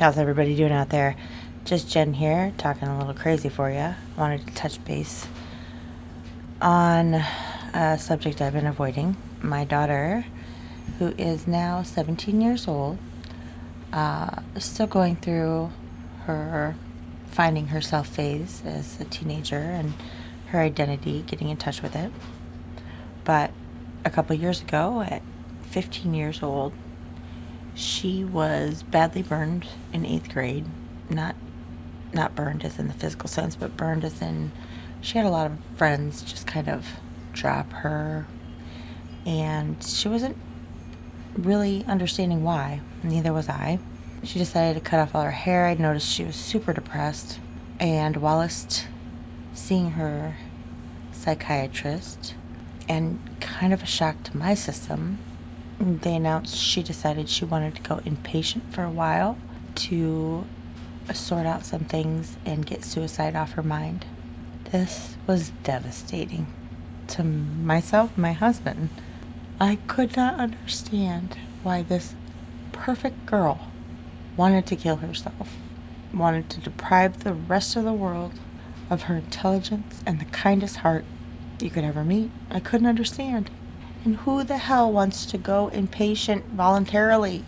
How's everybody doing out there? Just Jen here, talking a little crazy for you. Wanted to touch base on a subject I've been avoiding. My daughter, who is now 17 years old, uh, still going through her finding herself phase as a teenager and her identity, getting in touch with it. But a couple years ago, at 15 years old, she was badly burned in eighth grade. Not not burned as in the physical sense, but burned as in she had a lot of friends just kind of drop her, and she wasn't really understanding why. Neither was I. She decided to cut off all her hair. I noticed she was super depressed, and whilst seeing her psychiatrist, and kind of a shock to my system, they announced she decided she wanted to go inpatient for a while to sort out some things and get suicide off her mind. This was devastating to myself, my husband. I could not understand why this perfect girl wanted to kill herself, wanted to deprive the rest of the world of her intelligence and the kindest heart you could ever meet. I couldn't understand. And who the hell wants to go inpatient voluntarily?